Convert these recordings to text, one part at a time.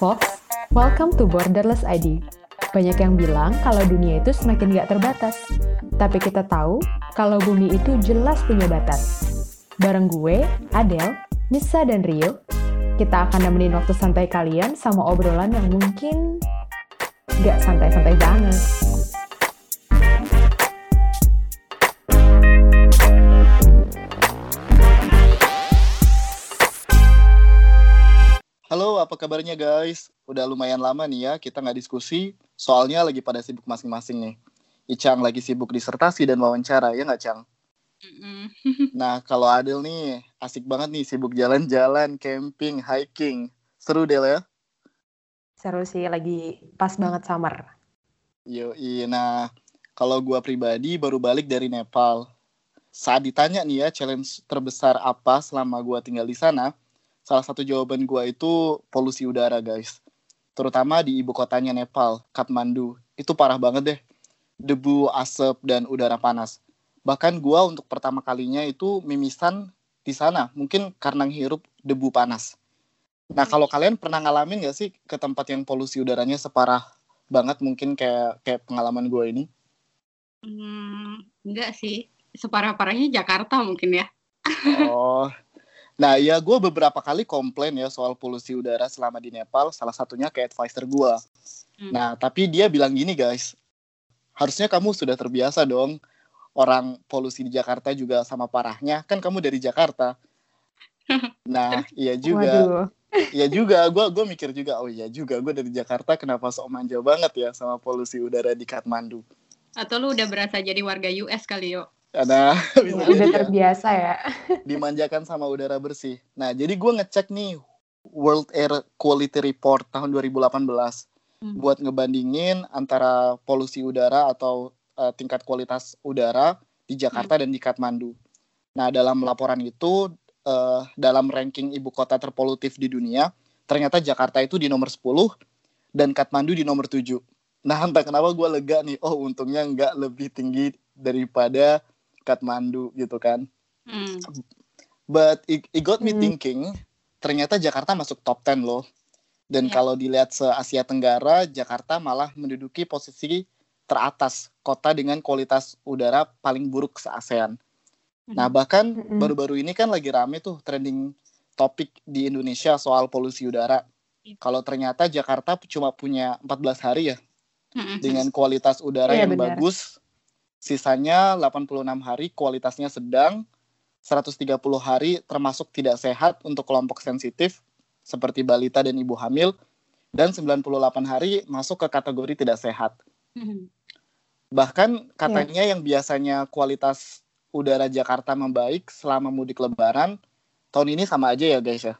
Fox, welcome to Borderless ID. Banyak yang bilang kalau dunia itu semakin gak terbatas. Tapi kita tahu kalau bumi itu jelas punya batas. Bareng gue, Adele, Nisa, dan Rio, kita akan nemenin waktu santai kalian sama obrolan yang mungkin gak santai-santai banget. Halo, apa kabarnya guys? Udah lumayan lama nih ya kita nggak diskusi, soalnya lagi pada sibuk masing-masing nih. Icang lagi sibuk disertasi dan wawancara, ya nggak Cang? Nah, kalau Adil nih, asik banget nih sibuk jalan-jalan, camping, hiking. Seru deh ya? Seru sih, lagi pas banget summer. Yoi, nah kalau gua pribadi baru balik dari Nepal. Saat ditanya nih ya, challenge terbesar apa selama gua tinggal di sana, salah satu jawaban gua itu polusi udara guys. Terutama di ibu kotanya Nepal, Kathmandu. Itu parah banget deh. Debu, asap, dan udara panas. Bahkan gua untuk pertama kalinya itu mimisan di sana. Mungkin karena ngehirup debu panas. Nah kalau kalian pernah ngalamin gak sih ke tempat yang polusi udaranya separah banget mungkin kayak kayak pengalaman gue ini? Hmm, enggak sih. Separah-parahnya Jakarta mungkin ya. Oh, Nah, ya gue beberapa kali komplain ya soal polusi udara selama di Nepal, salah satunya ke advisor gue. Hmm. Nah, tapi dia bilang gini guys, harusnya kamu sudah terbiasa dong orang polusi di Jakarta juga sama parahnya, kan kamu dari Jakarta. Nah, iya juga, Waduh, iya juga, gue gue mikir juga, oh iya juga, gue dari Jakarta, kenapa sok manja banget ya sama polusi udara di Kathmandu. Atau lu udah berasa jadi warga US kali yo. Karena bisa udah jadi ya. terbiasa ya. dimanjakan sama udara bersih. Nah, jadi gue ngecek nih World Air Quality Report tahun 2018 Hmm. buat ngebandingin antara polusi udara atau eh, tingkat kualitas udara di Jakarta dan di Kathmandu. Nah, dalam laporan itu eh, dalam ranking ibu kota terpolutif di dunia, ternyata Jakarta itu di nomor 10 dan Kathmandu di nomor 7. Nah, entah kenapa gue lega nih, oh untungnya nggak lebih tinggi daripada Kathmandu gitu kan. Hmm. But it, it got me Hmm. thinking, ternyata Jakarta masuk top 10 loh. Dan Iya. kalau dilihat se-Asia Tenggara, Jakarta malah menduduki posisi teratas kota dengan kualitas udara paling buruk se-ASEAN. Nah, bahkan Mm-mm. baru-baru ini kan lagi rame tuh trending topik di Indonesia soal polusi udara. Iya. Kalau ternyata Jakarta cuma punya 14 hari ya Mm-mm. dengan kualitas udara Iya, yang benar. bagus. Sisanya 86 hari kualitasnya sedang, 130 hari termasuk tidak sehat untuk kelompok sensitif seperti balita dan ibu hamil, dan 98 hari masuk ke kategori tidak sehat. Hmm. Bahkan katanya yang biasanya kualitas udara Jakarta membaik selama mudik lebaran, tahun ini sama aja ya guys ya.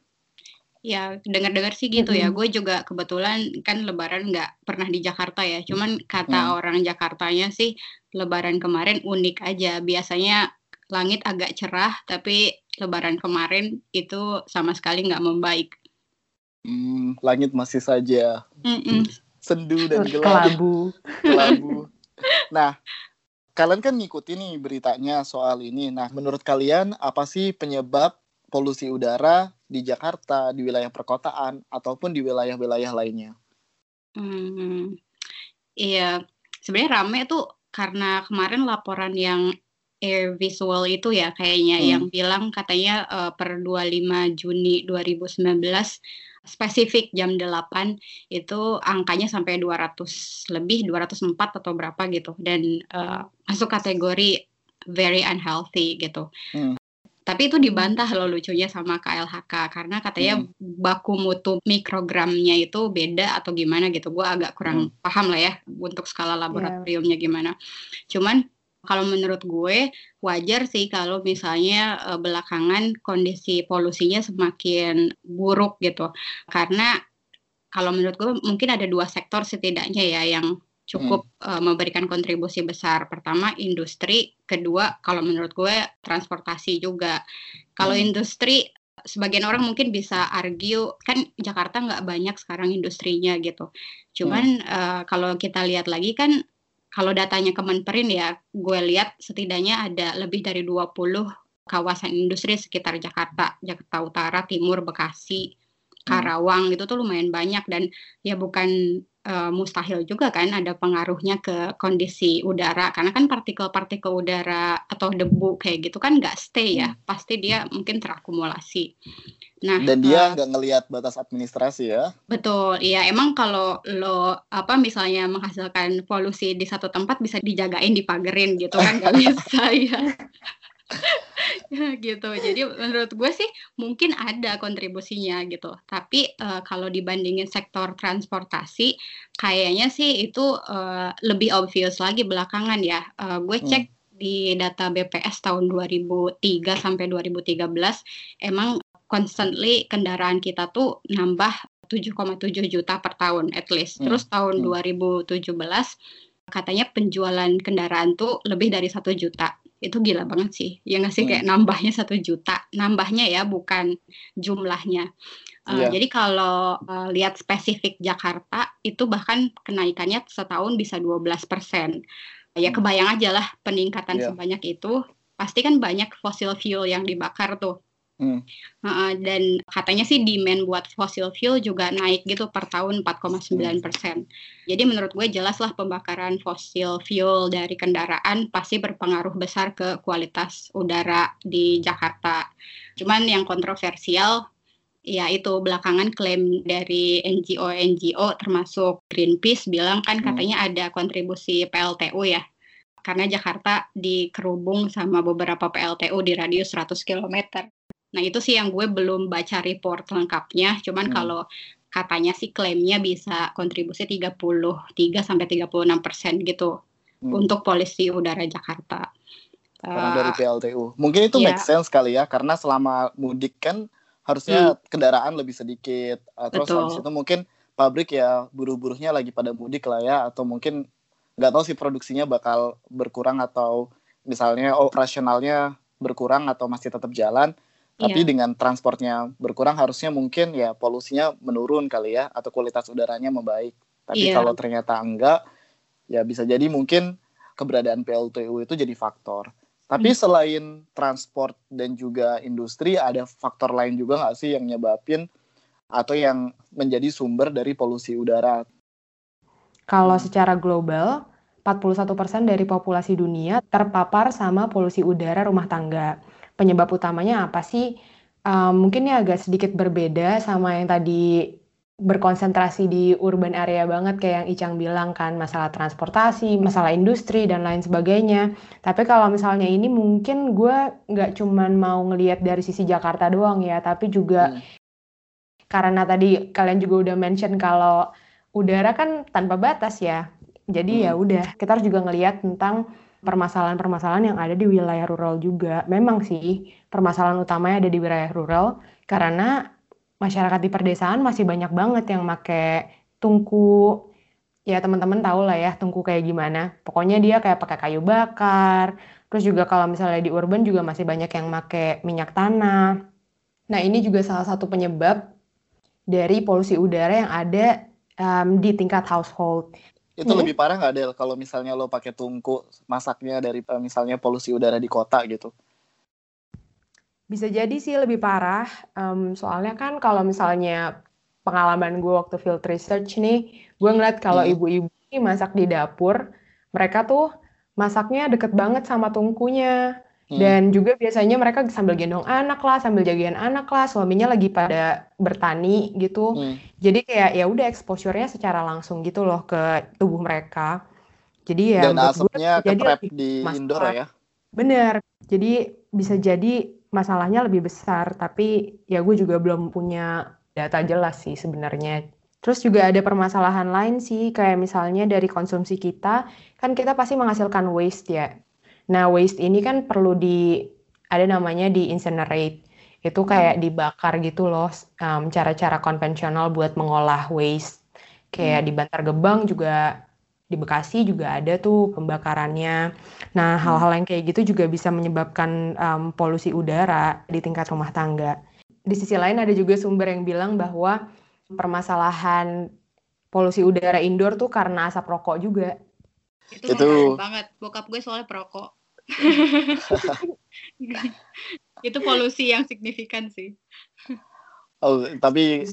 Ya, dengar-dengar sih gitu ya. Mm-mm. Gue juga kebetulan kan lebaran nggak pernah di Jakarta ya. Cuman kata Hmm. orang Jakartanya sih lebaran kemarin unik aja. Biasanya langit agak cerah, tapi lebaran kemarin itu sama sekali nggak membaik. Hmm, langit masih saja Mm-mm. sendu dan gelap. Kelabu. kelabu. Nah, kalian kan ngikutin nih beritanya soal ini. Nah, menurut kalian apa sih penyebab polusi udara di Jakarta, di wilayah perkotaan, ataupun di wilayah-wilayah lainnya? Hmm, iya, sebenarnya rame tuh karena kemarin laporan yang air visual itu ya kayaknya Hmm. yang bilang katanya eh, per 25 Juni 2019 spesifik jam 8 itu angkanya sampai 200 lebih 204 atau berapa gitu dan eh, masuk kategori very unhealthy gitu. Hmm. Tapi itu dibantah loh lucunya sama KLHK karena katanya baku mutu mikrogramnya itu beda atau gimana gitu. Gue agak kurang paham lah ya untuk skala laboratoriumnya gimana. Cuman kalau menurut gue wajar sih kalau misalnya eh, belakangan kondisi polusinya semakin buruk gitu. Karena kalau menurut gue mungkin ada dua sektor setidaknya ya yang cukup eh, memberikan kontribusi besar. Pertama industri, kedua kalau menurut gue transportasi juga. Kalau Hmm. industri sebagian orang mungkin bisa argue kan Jakarta nggak banyak sekarang industrinya gitu. Cuman eh, kalau kita lihat lagi kan kalau datanya Kemenperin ya gue lihat setidaknya ada lebih dari 20 kawasan industri sekitar Jakarta, Jakarta Utara, Timur, Bekasi, Karawang itu tuh lumayan banyak dan ya bukan uh, mustahil juga kan ada pengaruhnya ke kondisi udara karena kan partikel-partikel udara atau debu kayak gitu kan nggak stay ya hmm. pasti dia mungkin terakumulasi. Nah, dan dia nggak uh, ngelihat batas administrasi ya? Betul, iya emang kalau lo apa misalnya menghasilkan polusi di satu tempat bisa dijagain dipagerin gitu kan nggak bisa ya. gitu. Jadi menurut gue sih mungkin ada kontribusinya gitu. Tapi uh, kalau dibandingin sektor transportasi, kayaknya sih itu uh, lebih obvious lagi belakangan ya. Uh, gue hmm. cek hmm. di data BPS tahun 2003 sampai 2013, emang constantly kendaraan kita tuh nambah 7,7 juta per tahun at least. Hmm. Terus tahun hmm. 2017 katanya penjualan kendaraan tuh lebih dari satu juta itu gila banget sih ya nggak sih hmm. kayak nambahnya satu juta nambahnya ya bukan jumlahnya uh, eh, yeah. jadi kalau uh, lihat spesifik Jakarta itu bahkan kenaikannya setahun bisa 12 persen ya hmm. kebayang aja lah peningkatan yeah. sebanyak itu pasti kan banyak fossil fuel yang dibakar tuh Hmm. Uh, dan katanya sih demand buat fossil fuel juga naik gitu per tahun 4,9 persen. Jadi menurut gue jelas lah pembakaran fossil fuel dari kendaraan pasti berpengaruh besar ke kualitas udara di Jakarta. Cuman yang kontroversial ya itu belakangan klaim dari NGO-NGO termasuk Greenpeace bilang kan hmm. katanya ada kontribusi PLTU ya karena Jakarta dikerubung sama beberapa PLTU di radius 100 km. Nah itu sih yang gue belum baca report lengkapnya. Cuman hmm. kalau katanya sih klaimnya bisa kontribusi 33 sampai 36 persen gitu hmm. untuk polisi udara Jakarta. Karena uh, dari PLTU. Mungkin itu yeah. make sense kali ya karena selama mudik kan harusnya hmm. kendaraan lebih sedikit. Uh, terus Betul. habis itu mungkin pabrik ya buruh-buruhnya lagi pada mudik lah ya atau mungkin nggak tahu sih produksinya bakal berkurang atau misalnya operasionalnya berkurang atau masih tetap jalan tapi yeah. dengan transportnya berkurang harusnya mungkin ya polusinya menurun kali ya atau kualitas udaranya membaik. Tapi yeah. kalau ternyata enggak ya bisa jadi mungkin keberadaan PLTU itu jadi faktor. Tapi hmm. selain transport dan juga industri ada faktor lain juga nggak sih yang nyebabin atau yang menjadi sumber dari polusi udara? Kalau secara global, 41% dari populasi dunia terpapar sama polusi udara rumah tangga penyebab utamanya apa sih? Um, mungkin ini agak sedikit berbeda sama yang tadi berkonsentrasi di urban area banget kayak yang Icang bilang kan masalah transportasi, masalah industri dan lain sebagainya. Tapi kalau misalnya ini mungkin gue nggak cuman mau ngelihat dari sisi Jakarta doang ya, tapi juga hmm. karena tadi kalian juga udah mention kalau udara kan tanpa batas ya. Jadi ya hmm. ya udah kita harus juga ngelihat tentang permasalahan-permasalahan yang ada di wilayah rural juga. Memang sih permasalahan utamanya ada di wilayah rural karena masyarakat di perdesaan masih banyak banget yang make tungku. Ya teman-teman tahu lah ya tungku kayak gimana. Pokoknya dia kayak pakai kayu bakar. Terus juga kalau misalnya di urban juga masih banyak yang make minyak tanah. Nah ini juga salah satu penyebab dari polusi udara yang ada um, di tingkat household itu hmm. lebih parah nggak Del kalau misalnya lo pakai tungku masaknya dari eh, misalnya polusi udara di kota gitu bisa jadi sih lebih parah um, soalnya kan kalau misalnya pengalaman gue waktu field research nih gue ngeliat kalau hmm. ibu-ibu ini masak di dapur mereka tuh masaknya deket banget sama tungkunya. Dan juga biasanya mereka sambil gendong anak lah, sambil jagain anak lah, suaminya lagi pada bertani gitu. Hmm. Jadi kayak ya udah exposure-nya secara langsung gitu loh ke tubuh mereka. Jadi ya Dan asapnya ketrap di masalah. indoor ya. Bener. Jadi bisa jadi masalahnya lebih besar, tapi ya gue juga belum punya data jelas sih sebenarnya. Terus juga ada permasalahan lain sih, kayak misalnya dari konsumsi kita, kan kita pasti menghasilkan waste ya. Nah, waste ini kan perlu di ada namanya di incinerate. Itu kayak hmm. dibakar gitu loh, um, cara-cara konvensional buat mengolah waste. Kayak hmm. di Bantar Gebang juga di Bekasi juga ada tuh pembakarannya. Nah, hmm. hal-hal yang kayak gitu juga bisa menyebabkan um, polusi udara di tingkat rumah tangga. Di sisi lain ada juga sumber yang bilang bahwa permasalahan polusi udara indoor tuh karena asap rokok juga. Itu, itu... banget. Bokap gue soalnya perokok. itu polusi yang signifikan sih. Oh, tapi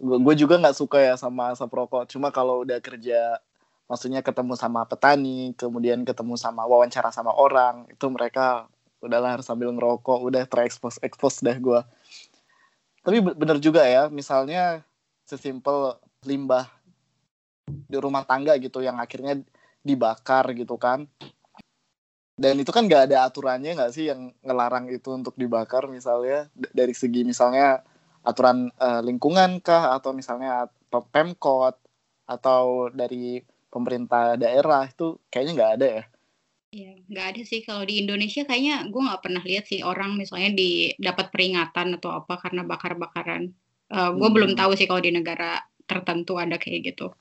gue juga nggak suka ya sama asap rokok. Cuma kalau udah kerja maksudnya ketemu sama petani kemudian ketemu sama wawancara sama orang itu mereka udahlah harus sambil ngerokok udah terekspos ekspos dah gue tapi bener juga ya misalnya sesimpel limbah di rumah tangga gitu yang akhirnya dibakar gitu kan dan itu kan nggak ada aturannya nggak sih yang ngelarang itu untuk dibakar misalnya dari segi misalnya aturan uh, lingkungan kah atau misalnya pemkot atau dari pemerintah daerah itu kayaknya nggak ada ya Iya, nggak ada sih kalau di Indonesia kayaknya gue nggak pernah lihat sih orang misalnya di dapat peringatan atau apa karena bakar-bakaran. Uh, gue hmm. belum tahu sih kalau di negara tertentu ada kayak gitu.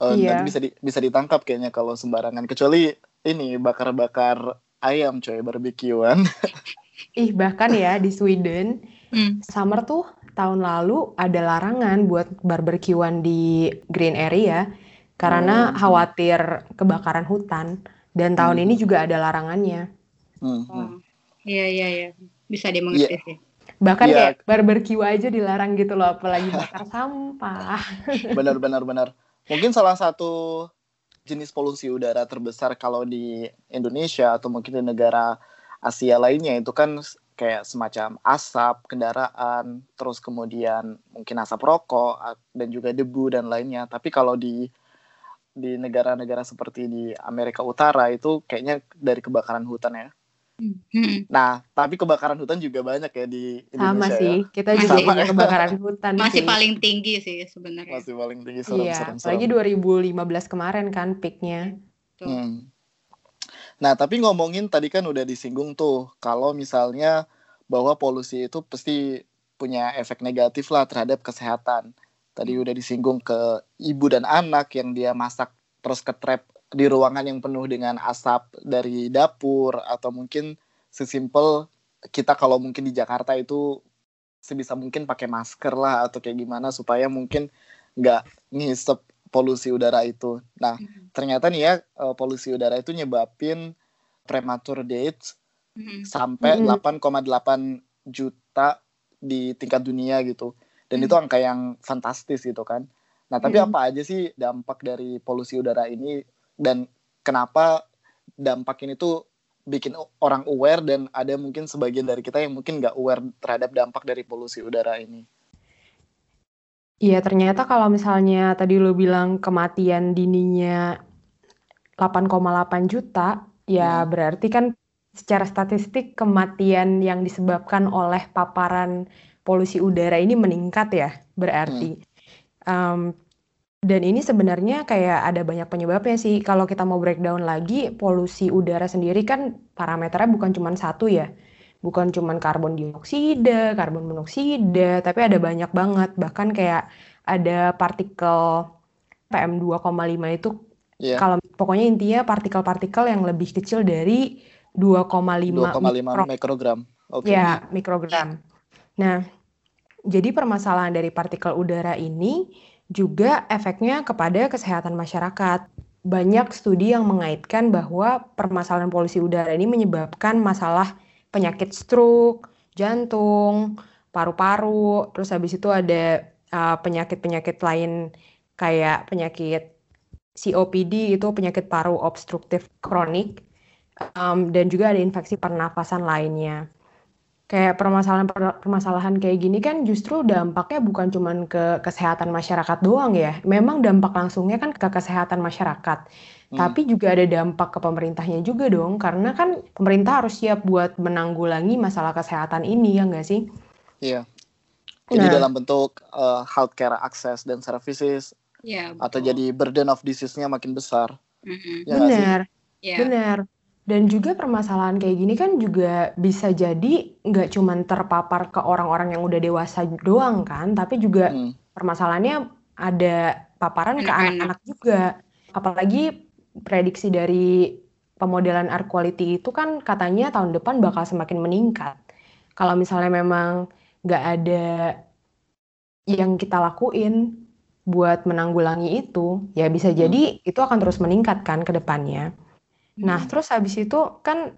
Uh, iya. bisa di, bisa ditangkap kayaknya kalau sembarangan kecuali ini bakar-bakar ayam coy barbekyuan. Ih bahkan ya di Sweden Hmm. Summer tuh tahun lalu ada larangan buat barbekyuan di green area karena hmm. khawatir kebakaran hutan dan tahun hmm. ini juga ada larangannya. Hmm. Oh. Iya iya iya bisa dimengerti yeah. sih. Bahkan yeah. kayak barbeque aja dilarang gitu loh apalagi bakar sampah. Benar benar benar. Mungkin salah satu jenis polusi udara terbesar kalau di Indonesia atau mungkin di negara Asia lainnya itu kan kayak semacam asap kendaraan, terus kemudian mungkin asap rokok dan juga debu dan lainnya. Tapi kalau di di negara-negara seperti di Amerika Utara itu kayaknya dari kebakaran hutan ya. Hmm. Nah, tapi kebakaran hutan juga banyak ya di Indonesia. Sama ya. sih, kita juga Sama ya. kebakaran hutan. Masih sih. paling tinggi sih sebenarnya. Masih paling tinggi serem, iya, serem, serem. Apalagi 2015 kemarin kan peaknya. Hmm. Nah, tapi ngomongin tadi kan udah disinggung tuh, kalau misalnya bahwa polusi itu pasti punya efek negatif lah terhadap kesehatan. Tadi udah disinggung ke ibu dan anak yang dia masak terus ketrap di ruangan yang penuh dengan asap dari dapur atau mungkin sesimpel kita kalau mungkin di Jakarta itu sebisa mungkin pakai masker lah atau kayak gimana supaya mungkin nggak ngisep polusi udara itu. Nah, mm-hmm. ternyata nih ya uh, polusi udara itu nyebabin premature death mm-hmm. sampai mm-hmm. 8,8 juta di tingkat dunia gitu. Dan mm-hmm. itu angka yang fantastis gitu kan. Nah, tapi mm-hmm. apa aja sih dampak dari polusi udara ini dan kenapa dampak ini tuh bikin orang aware dan ada mungkin sebagian dari kita yang mungkin nggak aware terhadap dampak dari polusi udara ini. Iya, ternyata kalau misalnya tadi lo bilang kematian dininya 8,8 juta, ya hmm. berarti kan secara statistik kematian yang disebabkan oleh paparan polusi udara ini meningkat ya, berarti. Hmm. Um, dan ini sebenarnya kayak ada banyak penyebabnya sih. Kalau kita mau breakdown lagi, polusi udara sendiri kan parameternya bukan cuma satu ya bukan cuman karbon dioksida, karbon monoksida, tapi ada banyak banget. Bahkan kayak ada partikel PM2,5 itu yeah. kalau pokoknya intinya partikel-partikel yang lebih kecil dari 2,5 mikro, mikrogram. Okay. Ya, mikrogram. Nah, jadi permasalahan dari partikel udara ini juga efeknya kepada kesehatan masyarakat. Banyak studi yang mengaitkan bahwa permasalahan polusi udara ini menyebabkan masalah penyakit stroke, jantung, paru-paru, terus habis itu ada uh, penyakit-penyakit uh, lain kayak penyakit COPD itu penyakit paru obstruktif kronik um, dan juga ada infeksi pernafasan lainnya. Kayak permasalahan-permasalahan kayak gini kan justru dampaknya bukan cuma ke kesehatan masyarakat doang ya. Memang dampak langsungnya kan ke kesehatan masyarakat. Hmm. Tapi juga ada dampak ke pemerintahnya juga dong, karena kan pemerintah harus siap buat menanggulangi masalah kesehatan ini, ya nggak sih? Iya. Jadi nah, dalam bentuk uh, healthcare access dan services, ya, atau jadi burden of disease-nya makin besar. Mm-hmm. Ya benar, ya. benar. Dan juga permasalahan kayak gini kan juga bisa jadi nggak cuma terpapar ke orang-orang yang udah dewasa doang kan, tapi juga hmm. permasalahannya ada paparan ke anak-anak juga. Apalagi prediksi dari pemodelan air quality itu kan katanya tahun depan bakal semakin meningkat. Kalau misalnya memang nggak ada yang kita lakuin buat menanggulangi itu, ya bisa hmm. jadi itu akan terus meningkat kan ke depannya. Hmm. Nah, terus habis itu kan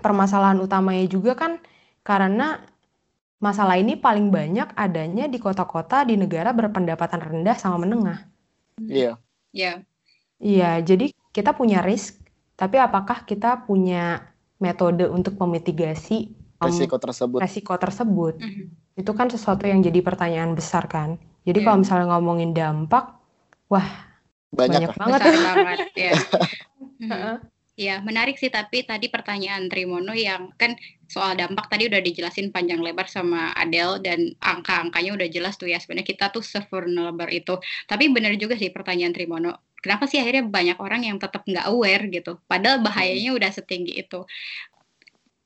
permasalahan utamanya juga kan karena masalah ini paling banyak adanya di kota-kota di negara berpendapatan rendah sama menengah. Iya. Iya. Iya, jadi kita punya risk, tapi apakah kita punya metode untuk memitigasi um, Risiko tersebut. resiko tersebut? Mhm. Itu kan sesuatu yang jadi pertanyaan besar kan. Jadi Iya. kalau misalnya ngomongin dampak, wah Banyak, banyak lah. banget. Besar banget ya. Ya, menarik sih tapi tadi pertanyaan Trimono yang kan soal dampak tadi udah dijelasin panjang lebar sama Adele dan angka-angkanya udah jelas tuh ya sebenarnya kita tuh se-vulnerable itu. Tapi benar juga sih pertanyaan Trimono. Kenapa sih akhirnya banyak orang yang tetap nggak aware gitu? Padahal bahayanya udah setinggi itu.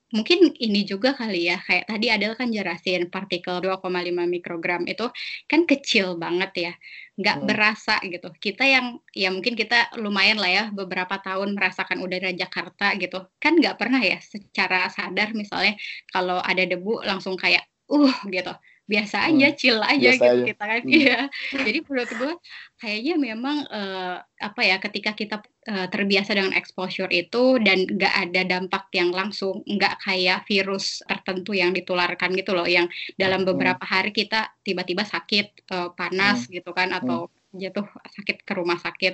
Mungkin ini juga kali ya, kayak tadi Adele kan jelasin partikel 2,5 mikrogram itu kan kecil banget ya, nggak Hmm. berasa gitu. Kita yang ya mungkin kita lumayan lah ya beberapa tahun merasakan udara Jakarta gitu, kan nggak pernah ya secara sadar misalnya kalau ada debu langsung kayak uh gitu. Biasa aja, chill aja biasa gitu aja. kita kan. Hmm. Iya. Jadi menurut gue kayaknya memang eh, apa ya ketika kita eh, terbiasa dengan exposure itu dan nggak ada dampak yang langsung, nggak kayak virus tertentu yang ditularkan gitu loh, yang dalam Hmm. beberapa hari kita tiba-tiba sakit, eh, panas gitu kan, atau jatuh sakit ke rumah sakit.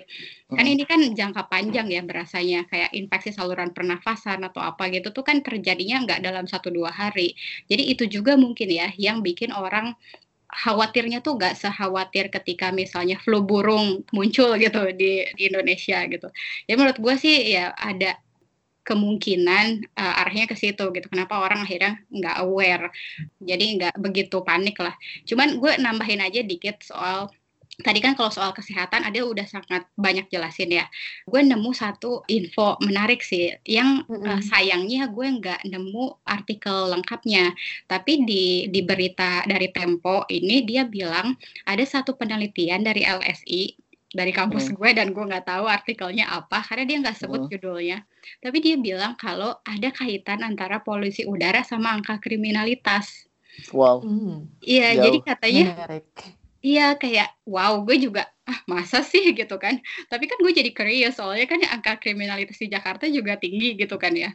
Kan Hmm. ini kan jangka panjang ya berasanya, kayak infeksi saluran pernafasan atau apa gitu tuh kan terjadinya nggak dalam satu dua hari. Jadi itu juga mungkin ya yang bikin orang khawatirnya tuh nggak sekhawatir ketika misalnya flu burung muncul gitu di, di Indonesia gitu. Jadi menurut gue sih ya ada kemungkinan eh, arahnya ke situ gitu. Kenapa orang akhirnya nggak aware, jadi nggak begitu panik lah. Cuman gue nambahin aja dikit soal tadi kan kalau soal kesehatan ada udah sangat banyak jelasin ya. Gue nemu satu info menarik sih, yang Mm-mm. eh, sayangnya gue nggak nemu artikel lengkapnya. Tapi di di berita dari Tempo ini dia bilang ada satu penelitian dari LSI dari kampus Hmm. gue dan gue nggak tahu artikelnya apa karena dia nggak sebut Hmm. judulnya. Tapi dia bilang kalau ada kaitan antara polusi udara sama angka kriminalitas. Wow. Hmm, Iya, Jauh. jadi katanya menarik. Iya kayak wow gue juga ah masa sih gitu kan tapi kan gue jadi curious soalnya kan angka kriminalitas di Jakarta juga tinggi gitu kan ya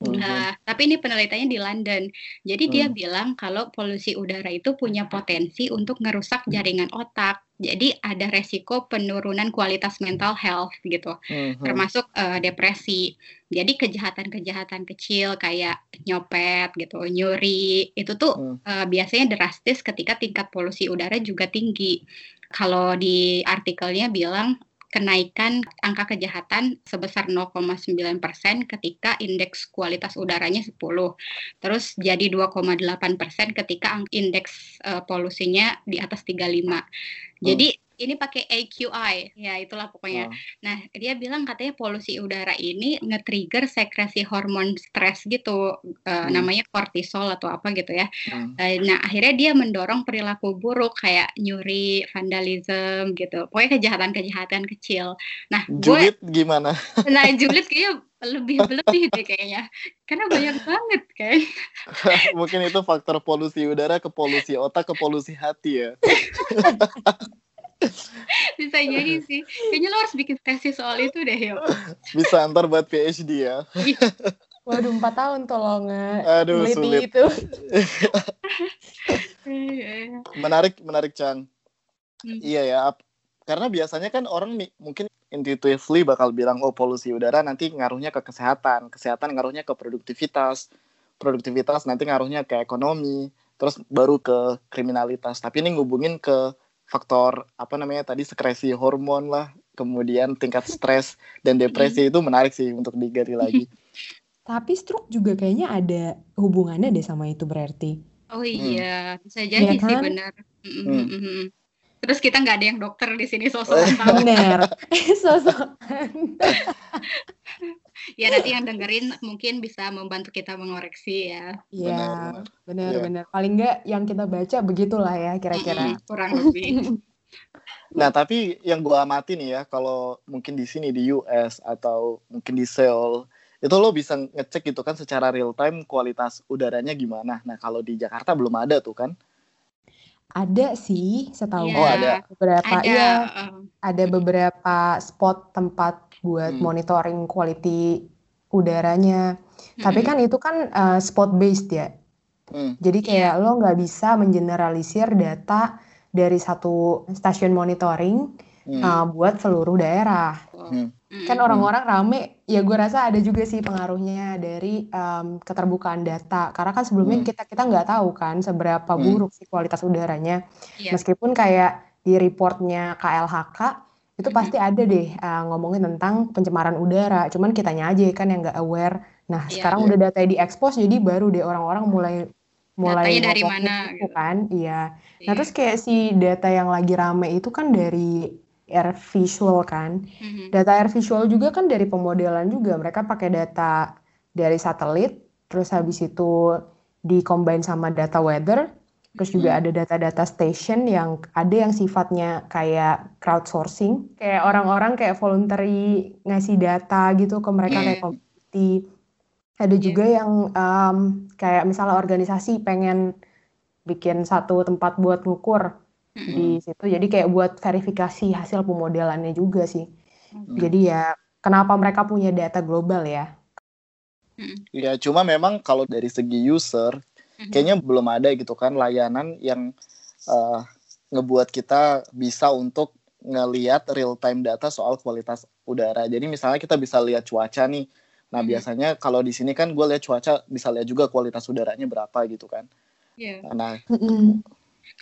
Mhm. Nah, tapi ini penelitiannya di London. Jadi dia Hmm. bilang kalau polusi udara itu punya potensi untuk ngerusak jaringan otak. Jadi ada resiko penurunan kualitas mental health gitu, Mhm. termasuk eh, depresi. Jadi kejahatan-kejahatan kecil kayak nyopet gitu, nyuri, itu tuh Hmm. eh, biasanya drastis ketika tingkat polusi udara juga tinggi. Kalau di artikelnya bilang kenaikan angka kejahatan sebesar 0,9% ketika indeks kualitas udaranya 10. Terus jadi 2,8% ketika ang- indeks eh, polusinya di atas 35. Jadi ini pakai AQI, ya itulah pokoknya. Wow. Nah, dia bilang katanya polusi udara ini nge-trigger sekresi hormon stres gitu, eh, Hmm. namanya kortisol atau apa gitu ya. Hmm. Eh, Nah, akhirnya dia mendorong perilaku buruk kayak nyuri, vandalisme gitu. Pokoknya kejahatan-kejahatan kecil. Nah, gue, Julid gimana? nah julid kayaknya lebih lebih deh kayaknya. Karena banyak banget kan. Mungkin itu faktor polusi udara ke polusi otak ke polusi hati ya. Bisa jadi sih. Kayaknya lo harus bikin tesis soal itu deh, yuk. Bisa antar buat PhD ya. Waduh, empat tahun tolong Aduh, neliti sulit. itu. Menarik, menarik Cang. Hmm. Iya ya. ap- Karena biasanya kan orang mungkin intuitively bakal bilang oh polusi udara nanti ngaruhnya ke kesehatan, kesehatan ngaruhnya ke produktivitas, produktivitas nanti ngaruhnya ke ekonomi, terus baru ke kriminalitas. Tapi ini ngubungin ke faktor apa namanya tadi sekresi hormon lah, kemudian tingkat stres dan depresi itu menarik sih untuk digali lagi. Tapi stroke juga kayaknya ada hubungannya deh sama itu berarti. Oh iya, bisa jadi Iya sih kan? benar. Mm, Hmm. mm, mm. Terus kita nggak ada yang dokter di sini sosok Oh. tahu. Ya nanti yang dengerin mungkin bisa membantu kita mengoreksi ya. Iya, Benar, benar, Iya. benar. Paling nggak yang kita baca begitulah ya kira-kira. Mm-mm, kurang lebih. Nah, tapi yang gua amati nih ya, kalau mungkin di sini di US atau mungkin di Seoul, itu lo bisa ngecek gitu kan secara real time kualitas udaranya gimana. Nah, kalau di Jakarta belum ada tuh kan. Ada sih, setahu Iya, Oh, ada. beberapa Ada. iya, eh, ada beberapa spot tempat buat Hmm. monitoring quality udaranya. Tapi mm-mm. kan itu kan uh, spot based ya. Hmm. Jadi kayak lo nggak bisa mengeneralisir data dari satu stasiun monitoring hmm. uh, buat seluruh daerah. Hmm. Kan orang-orang rame, ya gue rasa ada juga sih pengaruhnya dari um, keterbukaan data. Karena kan sebelumnya hmm. kita kita nggak tahu kan seberapa hmm. buruk sih kualitas udaranya. Yeah. Meskipun kayak di reportnya KLHK itu pasti ada deh uh, ngomongin tentang pencemaran udara. Cuman kitanya aja kan yang nggak aware. Nah yeah. sekarang udah data di expose jadi baru deh orang-orang mulai mulai Datanya dari mana gitu kan. Iya. Yeah. Nah terus kayak si data yang lagi rame itu kan dari air visual kan. Mm-hmm. Data air visual juga kan dari pemodelan juga. Mereka pakai data dari satelit, terus habis itu di-combine sama data weather, Terus juga hmm. ada data-data station yang ada yang sifatnya kayak crowdsourcing, kayak orang-orang kayak voluntary ngasih data gitu ke mereka kayak hmm. community. Ada iya. juga yang um, kayak misalnya organisasi pengen bikin satu tempat buat ngukur hmm. di situ. Jadi kayak buat verifikasi hasil pemodelannya juga sih. Jadi ya kenapa mereka punya data global ya? Ya cuma memang kalau dari segi user Mm-hmm. kayaknya belum ada gitu kan layanan yang uh, ngebuat kita bisa untuk ngeliat real time data soal kualitas udara. Jadi misalnya kita bisa lihat cuaca nih. Nah hmm. biasanya kalau di sini kan gue lihat cuaca bisa lihat juga kualitas udaranya berapa gitu kan. Yeah. Nah, mm.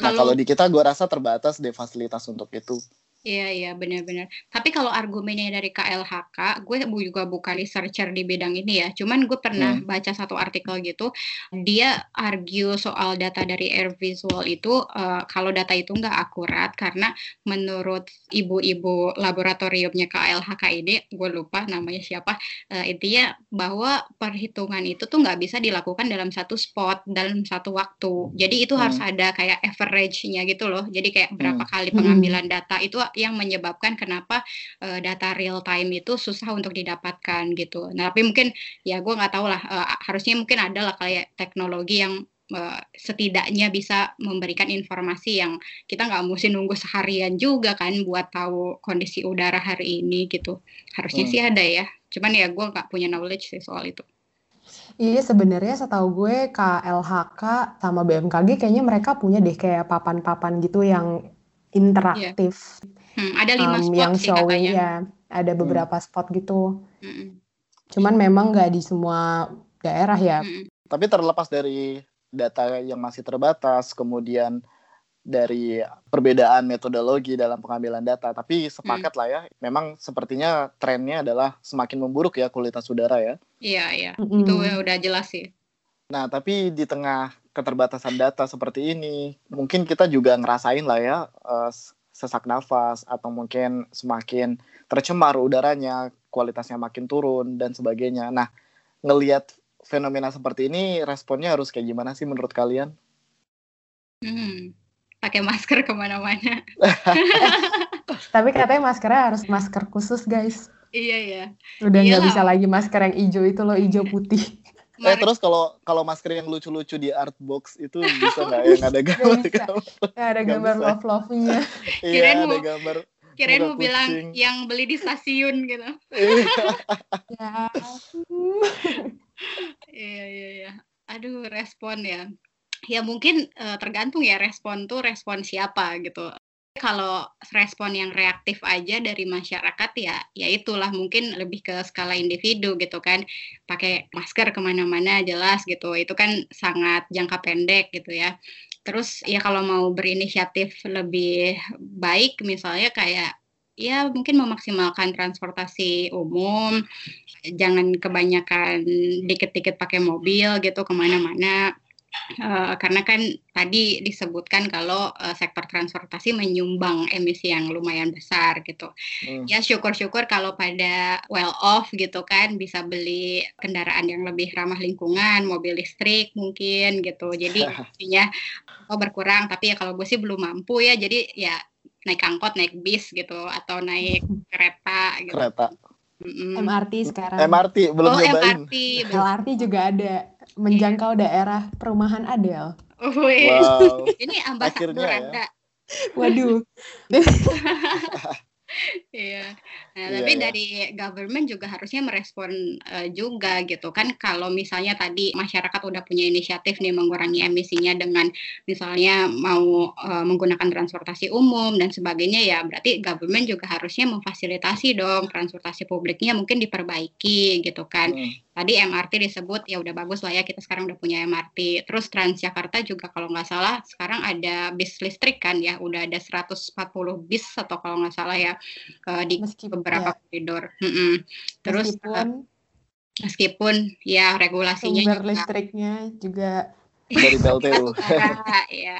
nah kalau di kita gue rasa terbatas deh fasilitas untuk itu. Iya iya benar-benar. Tapi kalau argumennya dari KLHK, gue juga bukan researcher di bidang ini ya. Cuman gue pernah hmm. baca satu artikel gitu, dia argue soal data dari air visual itu uh, kalau data itu nggak akurat karena menurut ibu-ibu laboratoriumnya KLHK ini, gue lupa namanya siapa, uh, intinya bahwa perhitungan itu tuh nggak bisa dilakukan dalam satu spot dalam satu waktu. Jadi itu hmm. harus ada kayak average-nya gitu loh. Jadi kayak berapa hmm. kali pengambilan data itu yang menyebabkan kenapa uh, data real time itu susah untuk didapatkan gitu. Nah, tapi mungkin ya gue nggak tahu lah uh, harusnya mungkin ada lah kayak teknologi yang uh, setidaknya bisa memberikan informasi yang kita nggak mesti nunggu seharian juga kan buat tahu kondisi udara hari ini gitu. Harusnya hmm. sih ada ya. Cuman ya gue nggak punya knowledge sih soal itu. Iya sebenarnya setahu gue KLHK sama BMKG kayaknya mereka punya deh kayak papan-papan gitu yang iya. interaktif. Yeah. Hmm, ada lima um, spot yang sih showing katanya. ya, ada hmm. beberapa hmm. spot gitu. Hmm. Cuman memang nggak di semua daerah ya. Hmm. Tapi terlepas dari data yang masih terbatas, kemudian dari perbedaan metodologi dalam pengambilan data, tapi sepakat hmm. lah ya, memang sepertinya trennya adalah semakin memburuk ya kualitas udara ya. Iya iya, hmm. itu udah jelas sih. Nah tapi di tengah keterbatasan data seperti ini, mungkin kita juga ngerasain lah ya uh, sesak nafas atau mungkin semakin tercemar udaranya, kualitasnya makin turun dan sebagainya. Nah, ngelihat fenomena seperti ini, responnya harus kayak gimana sih menurut kalian? Hmm, pakai masker ke mana-mana. Tapi katanya maskernya harus masker khusus, guys. Iya ya. Udah nggak bisa lagi masker yang hijau itu loh, hijau putih. Eh terus kalau kalau masker yang lucu-lucu di art box itu bisa nggak yang ada gambar gambar? Ya, ada gambar love love-nya. iya, ada gambar. Kirain mau bilang yang beli di stasiun gitu. ya. Iya iya iya. Aduh respon ya. Ya mungkin uh, tergantung ya respon tuh respon siapa gitu kalau respon yang reaktif aja dari masyarakat ya ya itulah mungkin lebih ke skala individu gitu kan. Pakai masker ke mana-mana jelas gitu. Itu kan sangat jangka pendek gitu ya. Terus ya kalau mau berinisiatif lebih baik misalnya kayak ya mungkin memaksimalkan transportasi umum. Jangan kebanyakan dikit-dikit pakai mobil gitu ke mana-mana Uh, karena kan tadi disebutkan kalau uh, sektor transportasi menyumbang emisi yang lumayan besar gitu. Hmm. Ya syukur-syukur kalau pada well off gitu kan bisa beli kendaraan yang lebih ramah lingkungan, mobil listrik mungkin gitu. Jadi intinya oh berkurang tapi ya kalau gue sih belum mampu ya jadi ya naik angkot, naik bis gitu atau naik kereta gitu. Kereta. Mm-mm. MRT sekarang. MRT belum oh, nyobain. MRT. LRT juga ada menjangkau daerah perumahan Adel. wow. Ini ambasador ya. Anda. Waduh. Iya. Nah, tapi Iya, iya. dari government juga harusnya merespon uh, juga gitu kan kalau misalnya tadi masyarakat udah punya inisiatif nih mengurangi emisinya dengan misalnya mau uh, menggunakan transportasi umum dan sebagainya ya berarti government juga harusnya memfasilitasi dong transportasi publiknya mungkin diperbaiki gitu kan. Hmm. Tadi MRT disebut ya udah bagus lah ya kita sekarang udah punya MRT. Terus Transjakarta juga kalau nggak salah sekarang ada bis listrik kan ya udah ada 140 bis atau kalau nggak salah ya uh, di Meskipun- beberapa koridor. Mm-mm. Terus uh, Meskipun meskipun ya regulasinya sumber juga listriknya juga Dari PLTU. Ya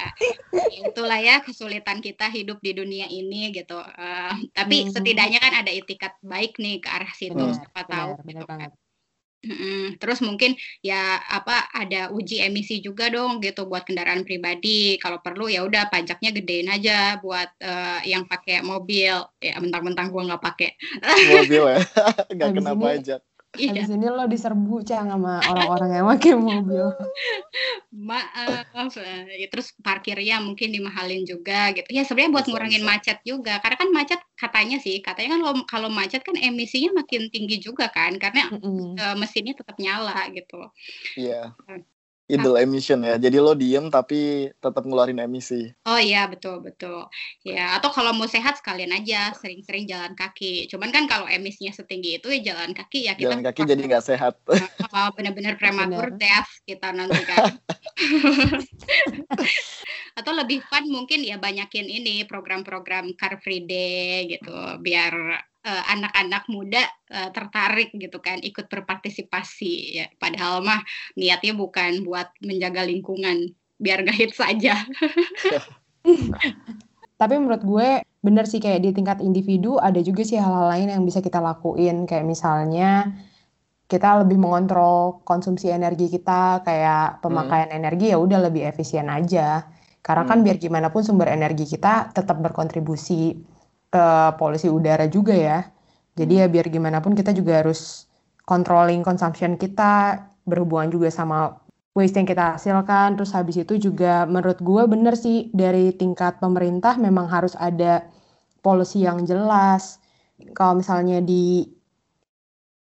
itulah ya kesulitan kita hidup di dunia ini gitu. Uh, tapi Mhm. setidaknya kan ada itikat baik nih ke arah situ. Benar, Siapa tahu benar, benar gitu kan. banget. Mm-mm. Terus mungkin ya apa ada uji emisi juga dong gitu buat kendaraan pribadi. Kalau perlu ya udah pajaknya gedein aja buat eh, yang pakai mobil. Ya mentang-mentang gua nggak pakai. Mobil ya. Nggak kena pajak. Iya, Habis ini lo diserbu Cang sama orang-orang yang pakai mobil. maaf. Eh, ya, terus parkirnya mungkin dimahalin juga gitu. Ya sebenarnya buat ngurangin macet juga. Karena kan macet katanya sih, katanya kan kalau kalau macet kan emisinya makin tinggi juga kan karena Mm-mm. eh, mesinnya tetap nyala gitu. Iya. Hmm. Idle emission ya. Jadi lo diem tapi tetap ngeluarin emisi. Oh iya betul betul. Ya atau kalau mau sehat sekalian aja sering-sering jalan kaki. Cuman kan kalau emisinya setinggi itu ya jalan kaki ya kita Jalan kaki jadi nggak sehat. uh, benar-benar prematur death kita nanti kan. atau lebih fun mungkin ya banyakin ini program-program car free day gitu biar eh, anak-anak muda eh, tertarik gitu kan ikut berpartisipasi ya. Padahal mah niatnya bukan buat menjaga lingkungan biar gak hits saja. Tapi menurut gue bener sih kayak di tingkat individu ada juga sih hal-hal lain yang bisa kita lakuin. Kayak misalnya kita lebih mengontrol konsumsi energi kita kayak pemakaian energi ya udah lebih efisien aja. Karena kan Hmm. biar gimana pun sumber energi kita tetap berkontribusi ke polusi udara juga ya. Jadi ya biar gimana pun kita juga harus controlling consumption kita berhubungan juga sama waste yang kita hasilkan. Terus habis itu juga menurut gue bener sih dari tingkat pemerintah memang harus ada policy yang jelas. Kalau misalnya di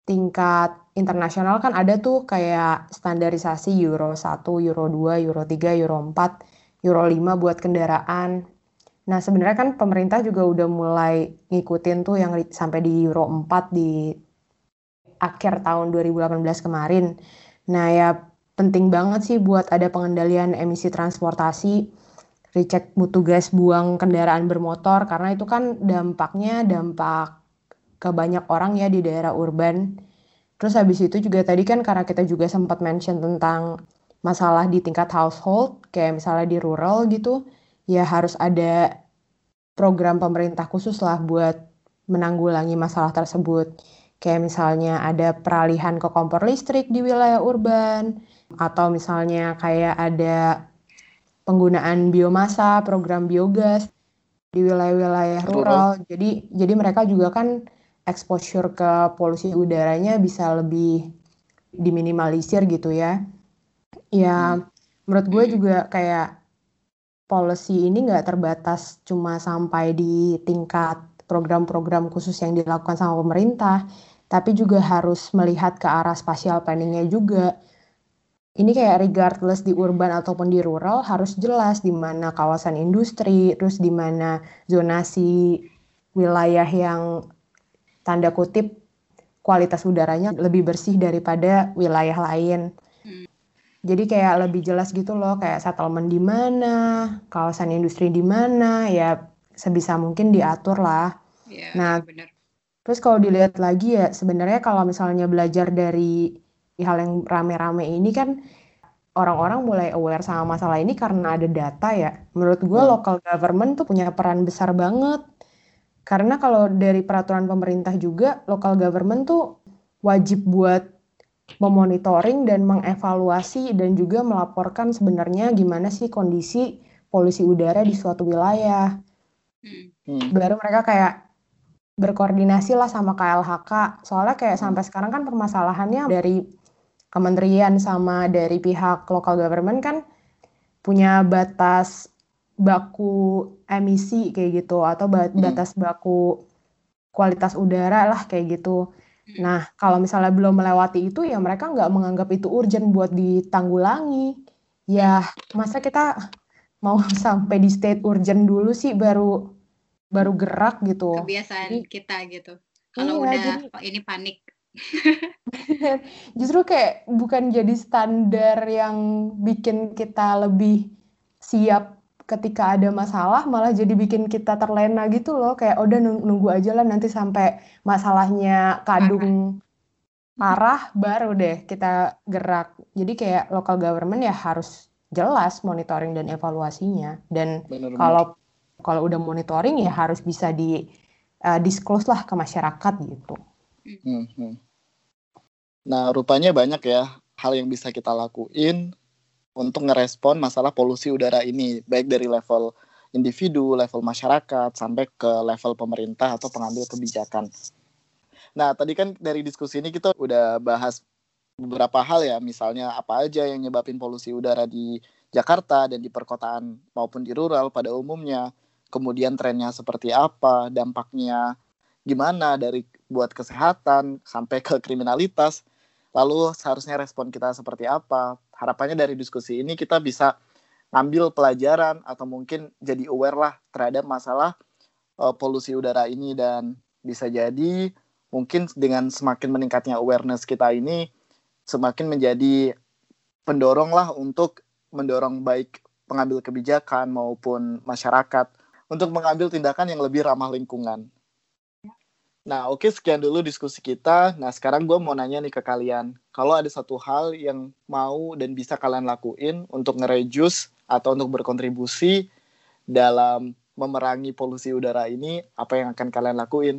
tingkat internasional kan ada tuh kayak standarisasi Euro 1, Euro 2, Euro 3, Euro 4, Euro 5 buat kendaraan. Nah, sebenarnya kan pemerintah juga udah mulai ngikutin tuh yang sampai di Euro 4 di akhir tahun 2018 kemarin. Nah, ya penting banget sih buat ada pengendalian emisi transportasi, recheck mutu gas buang kendaraan bermotor karena itu kan dampaknya dampak ke banyak orang ya di daerah urban. Terus habis itu juga tadi kan karena kita juga sempat mention tentang masalah di tingkat household, kayak misalnya di rural gitu, ya harus ada program pemerintah khusus lah buat menanggulangi masalah tersebut. Kayak misalnya ada peralihan ke kompor listrik di wilayah urban, atau misalnya kayak ada penggunaan biomasa, program biogas di wilayah-wilayah rural. Jadi jadi mereka juga kan exposure ke polusi udaranya bisa lebih diminimalisir gitu ya. Ya, menurut gue juga kayak policy ini nggak terbatas cuma sampai di tingkat program-program khusus yang dilakukan sama pemerintah, tapi juga harus melihat ke arah spatial planningnya juga. Ini kayak regardless di urban ataupun di rural harus jelas di mana kawasan industri, terus di mana zonasi wilayah yang tanda kutip kualitas udaranya lebih bersih daripada wilayah lain. Jadi kayak lebih jelas gitu loh, kayak settlement di mana, kawasan industri di mana, ya sebisa mungkin diatur lah. Ya, Nah, benar. Terus kalau dilihat lagi ya sebenarnya kalau misalnya belajar dari hal yang rame-rame ini kan orang-orang mulai aware sama masalah ini karena ada data ya. Menurut gue Hmm. local government tuh punya peran besar banget. Karena kalau dari peraturan pemerintah juga local government tuh wajib buat memonitoring dan mengevaluasi dan juga melaporkan sebenarnya gimana sih kondisi polusi udara di suatu wilayah Hmm. Hmm. baru mereka kayak berkoordinasi lah sama KLHK. Soalnya kayak Hmm. sampai sekarang kan permasalahannya dari kementerian sama dari pihak local government kan punya batas baku emisi kayak gitu atau Hmm. batas baku kualitas udara lah kayak gitu. Nah, kalau misalnya belum melewati itu, ya mereka nggak menganggap itu urgent buat ditanggulangi. Ya, masa kita mau sampai di state urgent dulu sih baru baru gerak gitu. Kebiasaan jadi, kita gitu. Kalau iya, udah jadi, ini panik. Justru kayak bukan jadi standar yang bikin kita lebih siap ketika ada masalah malah jadi bikin kita terlena gitu loh. Kayak udah nunggu aja lah nanti sampai masalahnya kadung parah. baru deh kita gerak. Jadi kayak local government ya harus jelas monitoring dan evaluasinya. Dan kalau kalau udah monitoring ya harus bisa di uh, disclose lah ke masyarakat gitu. Hmm, hmm. Nah rupanya banyak ya hal yang bisa kita lakuin untuk ngerespon masalah polusi udara ini baik dari level individu, level masyarakat sampai ke level pemerintah atau pengambil kebijakan. Nah, tadi kan dari diskusi ini kita udah bahas beberapa hal ya, misalnya apa aja yang nyebabin polusi udara di Jakarta dan di perkotaan maupun di rural pada umumnya. Kemudian trennya seperti apa, dampaknya gimana dari buat kesehatan sampai ke kriminalitas. Lalu seharusnya respon kita seperti apa? Harapannya dari diskusi ini kita bisa ngambil pelajaran atau mungkin jadi aware lah terhadap masalah uh, polusi udara ini dan bisa jadi mungkin dengan semakin meningkatnya awareness kita ini semakin menjadi pendorong lah untuk mendorong baik pengambil kebijakan maupun masyarakat untuk mengambil tindakan yang lebih ramah lingkungan. Nah, oke okay, sekian dulu diskusi kita. Nah, sekarang gue mau nanya nih ke kalian. Kalau ada satu hal yang mau dan bisa kalian lakuin untuk ngerejus atau untuk berkontribusi dalam memerangi polusi udara ini, apa yang akan kalian lakuin?